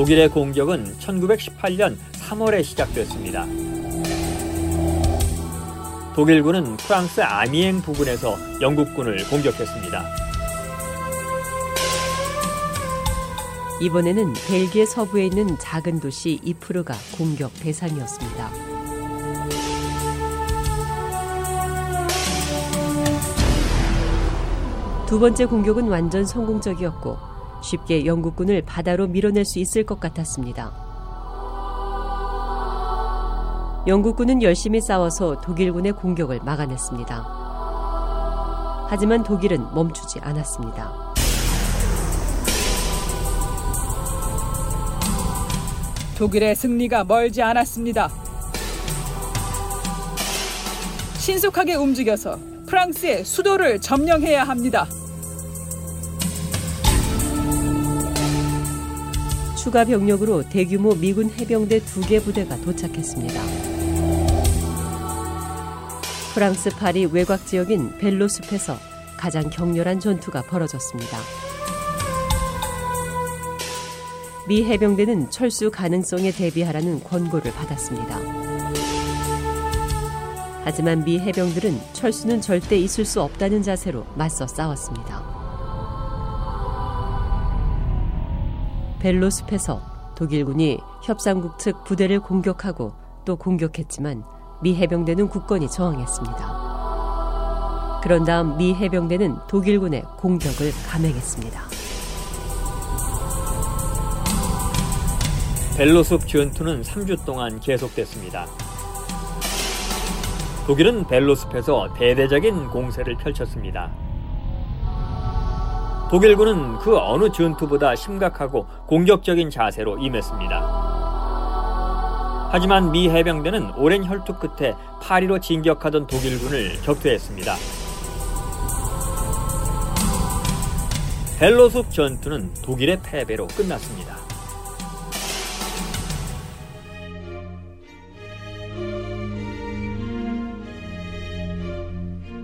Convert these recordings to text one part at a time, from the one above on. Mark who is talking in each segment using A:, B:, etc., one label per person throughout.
A: 독일의 공격은 1918년 3월에 시작됐습니다. 독일군은 프랑스 아미엥 부근에서 영국군을 공격했습니다.
B: 이번에는 벨기에 서부에 있는 작은 도시 이프르가 공격 대상이었습니다. 두 번째 공격은 완전 성공적이었고 쉽게 영국군을 바다로 밀어낼 수 있을 것 같았습니다. 영국군은 열심히 싸워서 독일군의 공격을 막아냈습니다. 하지만 독일은 멈추지 않았습니다.
C: 독일의 승리가 멀지 않았습니다. 신속하게 움직여서 프랑스의 수도를 점령해야 합니다.
B: 추가 병력으로 대규모 미군 해병대 두 개 부대가 도착했습니다. 프랑스 파리 외곽 지역인 벨로숲에서 가장 격렬한 전투가 벌어졌습니다. 미 해병대는 철수 가능성에 대비하라는 권고를 받았습니다. 하지만 미 해병들은 철수는 절대 있을 수 없다는 자세로 맞서 싸웠습니다. 벨로숲에서 독일군이 협상국 측 부대를 공격하고 또 공격했지만 미 해병대는 굳건히 저항했습니다. 그런 다음 미 해병대는 독일군의 공격을 감행했습니다.
A: 벨로숲 전투는 3주 동안 계속됐습니다. 독일은 벨로숲에서 대대적인 공세를 펼쳤습니다. 독일군은 그 어느 전투보다 심각하고 공격적인 자세로 임했습니다. 하지만 미 해병대는 오랜 혈투 끝에 파리로 진격하던 독일군을 격퇴했습니다. 벨로숲 전투는 독일의 패배로 끝났습니다.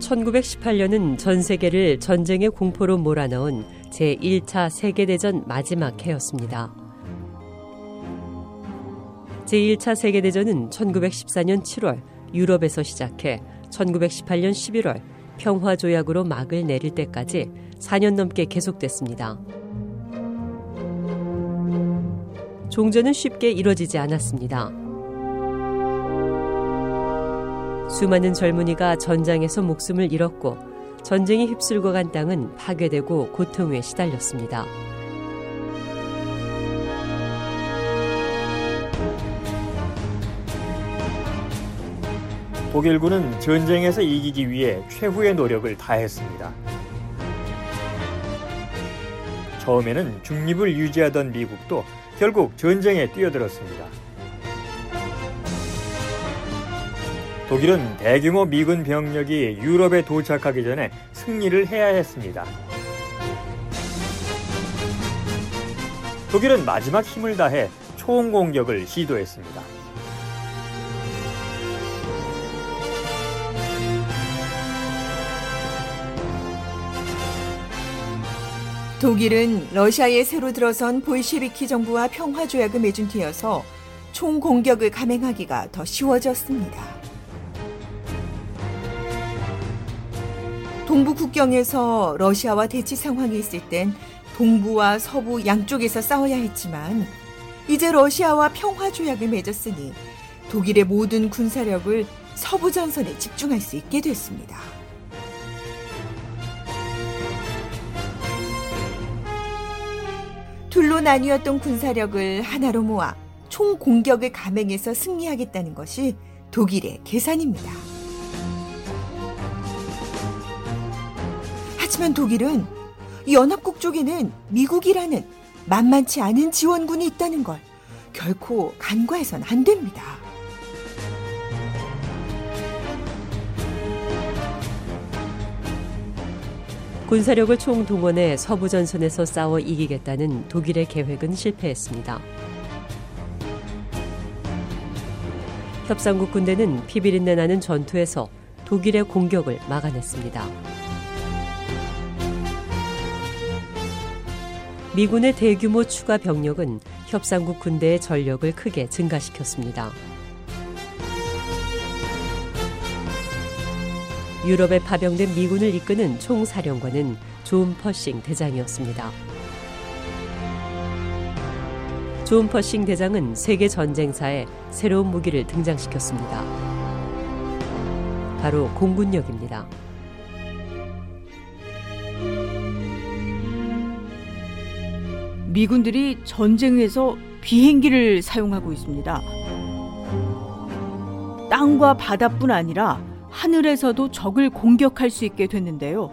B: 1918년은 전 세계를 전쟁의 공포로 몰아넣은 제1차 세계대전 마지막 해였습니다. 제1차 세계대전은 1914년 7월 유럽에서 시작해 1918년 11월 평화조약으로 막을 내릴 때까지 4년 넘게 계속됐습니다. 종전은 쉽게 이뤄지지 않았습니다. 수많은 젊은이가 전장에서 목숨을 잃었고 전쟁이 휩쓸고 간 땅은 파괴되고 고통에 시달렸습니다.
A: 독일군은 전쟁에서 이기기 위해 최후의 노력을 다했습니다. 처음에는 중립을 유지하던 미국도 결국 전쟁에 뛰어들었습니다. 독일은 대규모 미군 병력이 유럽에 도착하기 전에 승리를 해야 했습니다. 독일은 마지막 힘을 다해 총공격을 시도했습니다.
D: 독일은 러시아에 새로 들어선 볼셰비키 정부와 평화 조약을 맺은 뒤여서 총 공격을 감행하기가 더 쉬워졌습니다. 동부 국경에서 러시아와 대치 상황이 있을 땐 동부와 서부 양쪽에서 싸워야 했지만 이제 러시아와 평화 조약을 맺었으니 독일의 모든 군사력을 서부 전선에 집중할 수 있게 됐습니다. 둘로 나뉘었던 군사력을 하나로 모아 총 공격을 감행해서 승리하겠다는 것이 독일의 계산입니다. 하지만 독일은 이 연합국 쪽에는 미국이라는 만만치 않은 지원군이 있다는 걸 결코 간과해선 안 됩니다.
B: 군사력을 총동원해 서부 전선에서 싸워 이기겠다는 독일의 계획은 실패했습니다. 협상국 군대는 피비린내 나는 전투에서 독일의 공격을 막아냈습니다. 미군의 대규모 추가 병력은 협상국 군대의 전력을 크게 증가시켰습니다. 유럽에 파병된 미군을 이끄는 총사령관은 존 퍼싱 대장이었습니다. 존 퍼싱 대장은 세계 전쟁사에 새로운 무기를 등장시켰습니다. 바로 공군력입니다.
E: 미군들이 전쟁에서 비행기를 사용하고 있습니다. 땅과 바다뿐 아니라 하늘에서도 적을 공격할 수 있게 됐는데요.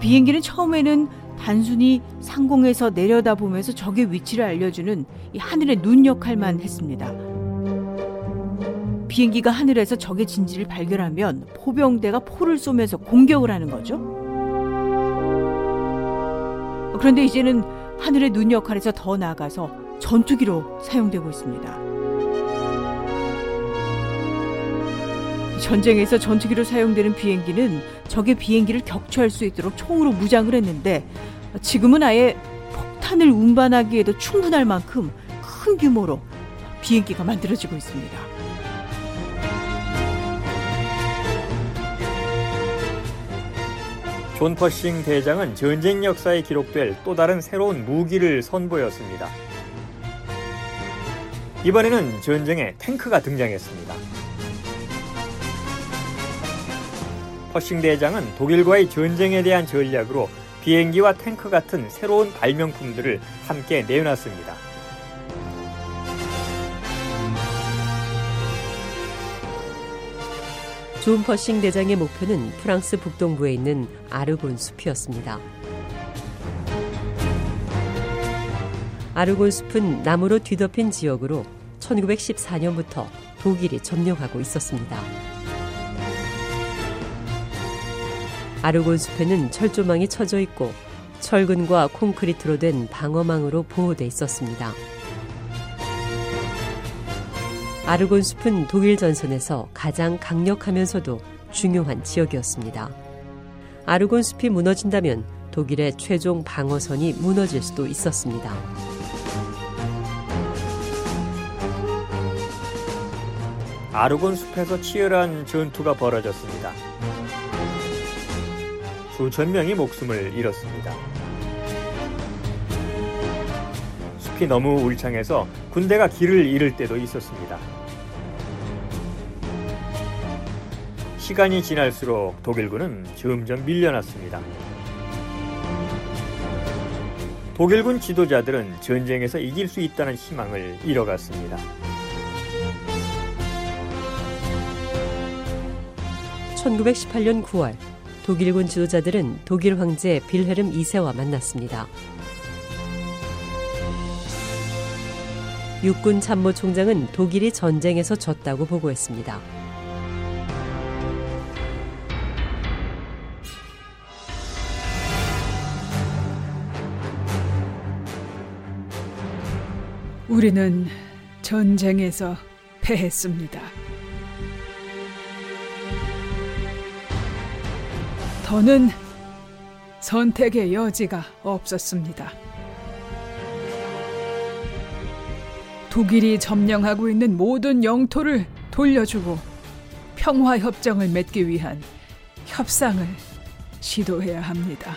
E: 비행기는 처음에는 단순히 상공에서 내려다보면서 적의 위치를 알려주는 이 하늘의 눈 역할만 했습니다. 비행기가 하늘에서 적의 진지를 발견하면 포병대가 포를 쏘면서 공격을 하는 거죠. 그런데 이제는 하늘의 눈 역할에서 더 나아가서 전투기로 사용되고 있습니다. 전쟁에서 전투기로 사용되는 비행기는 적의 비행기를 격추할 수 있도록 총으로 무장을 했는데 지금은 아예 폭탄을 운반하기에도 충분할 만큼 큰 규모로 비행기가 만들어지고 있습니다.
A: 존 퍼싱 대장은 전쟁 역사에 기록될 또 다른 새로운 무기를 선보였습니다. 이번에는 전쟁에 탱크가 등장했습니다. 퍼싱 대장은 독일과의 전쟁에 대한 전략으로 비행기와 탱크 같은 새로운 발명품들을 함께 내놨습니다.
B: 존 퍼싱 대장의 목표는 프랑스 북동부에 있는 아르곤 숲이었습니다. 아르곤 숲은 나무로 뒤덮인 지역으로 1914년부터 독일이 점령하고 있었습니다. 아르곤 숲에는 철조망이 쳐져 있고 철근과 콘크리트로 된 방어망으로 보호돼 있었습니다. 아르곤 숲은 독일 전선에서 가장 강력하면서도 중요한 지역이었습니다. 아르곤 숲이 무너진다면 독일의 최종 방어선이 무너질 수도 있었습니다.
A: 아르곤 숲에서 치열한 전투가 벌어졌습니다. 수천 명이 목숨을 잃었습니다. 숲이 너무 울창해서 군대가 길을 잃을 때도 있었습니다. 시간이 지날수록 독일군은 점점 밀려났습니다. 독일군 지도자들은 전쟁에서 이길 수 있다는 희망을 잃어갔습니다.
B: 1918년 9월 독일군 지도자들은 독일 황제 빌헤름 2세와 만났습니다. 육군 참모총장은 독일이 전쟁에서 졌다고 보고했습니다.
C: 우리는 전쟁에서 패했습니다. 더는 선택의 여지가 없었습니다. 독일이 점령하고 있는 모든 영토를 돌려주고 평화 협정을 맺기 위한 협상을 시도해야 합니다.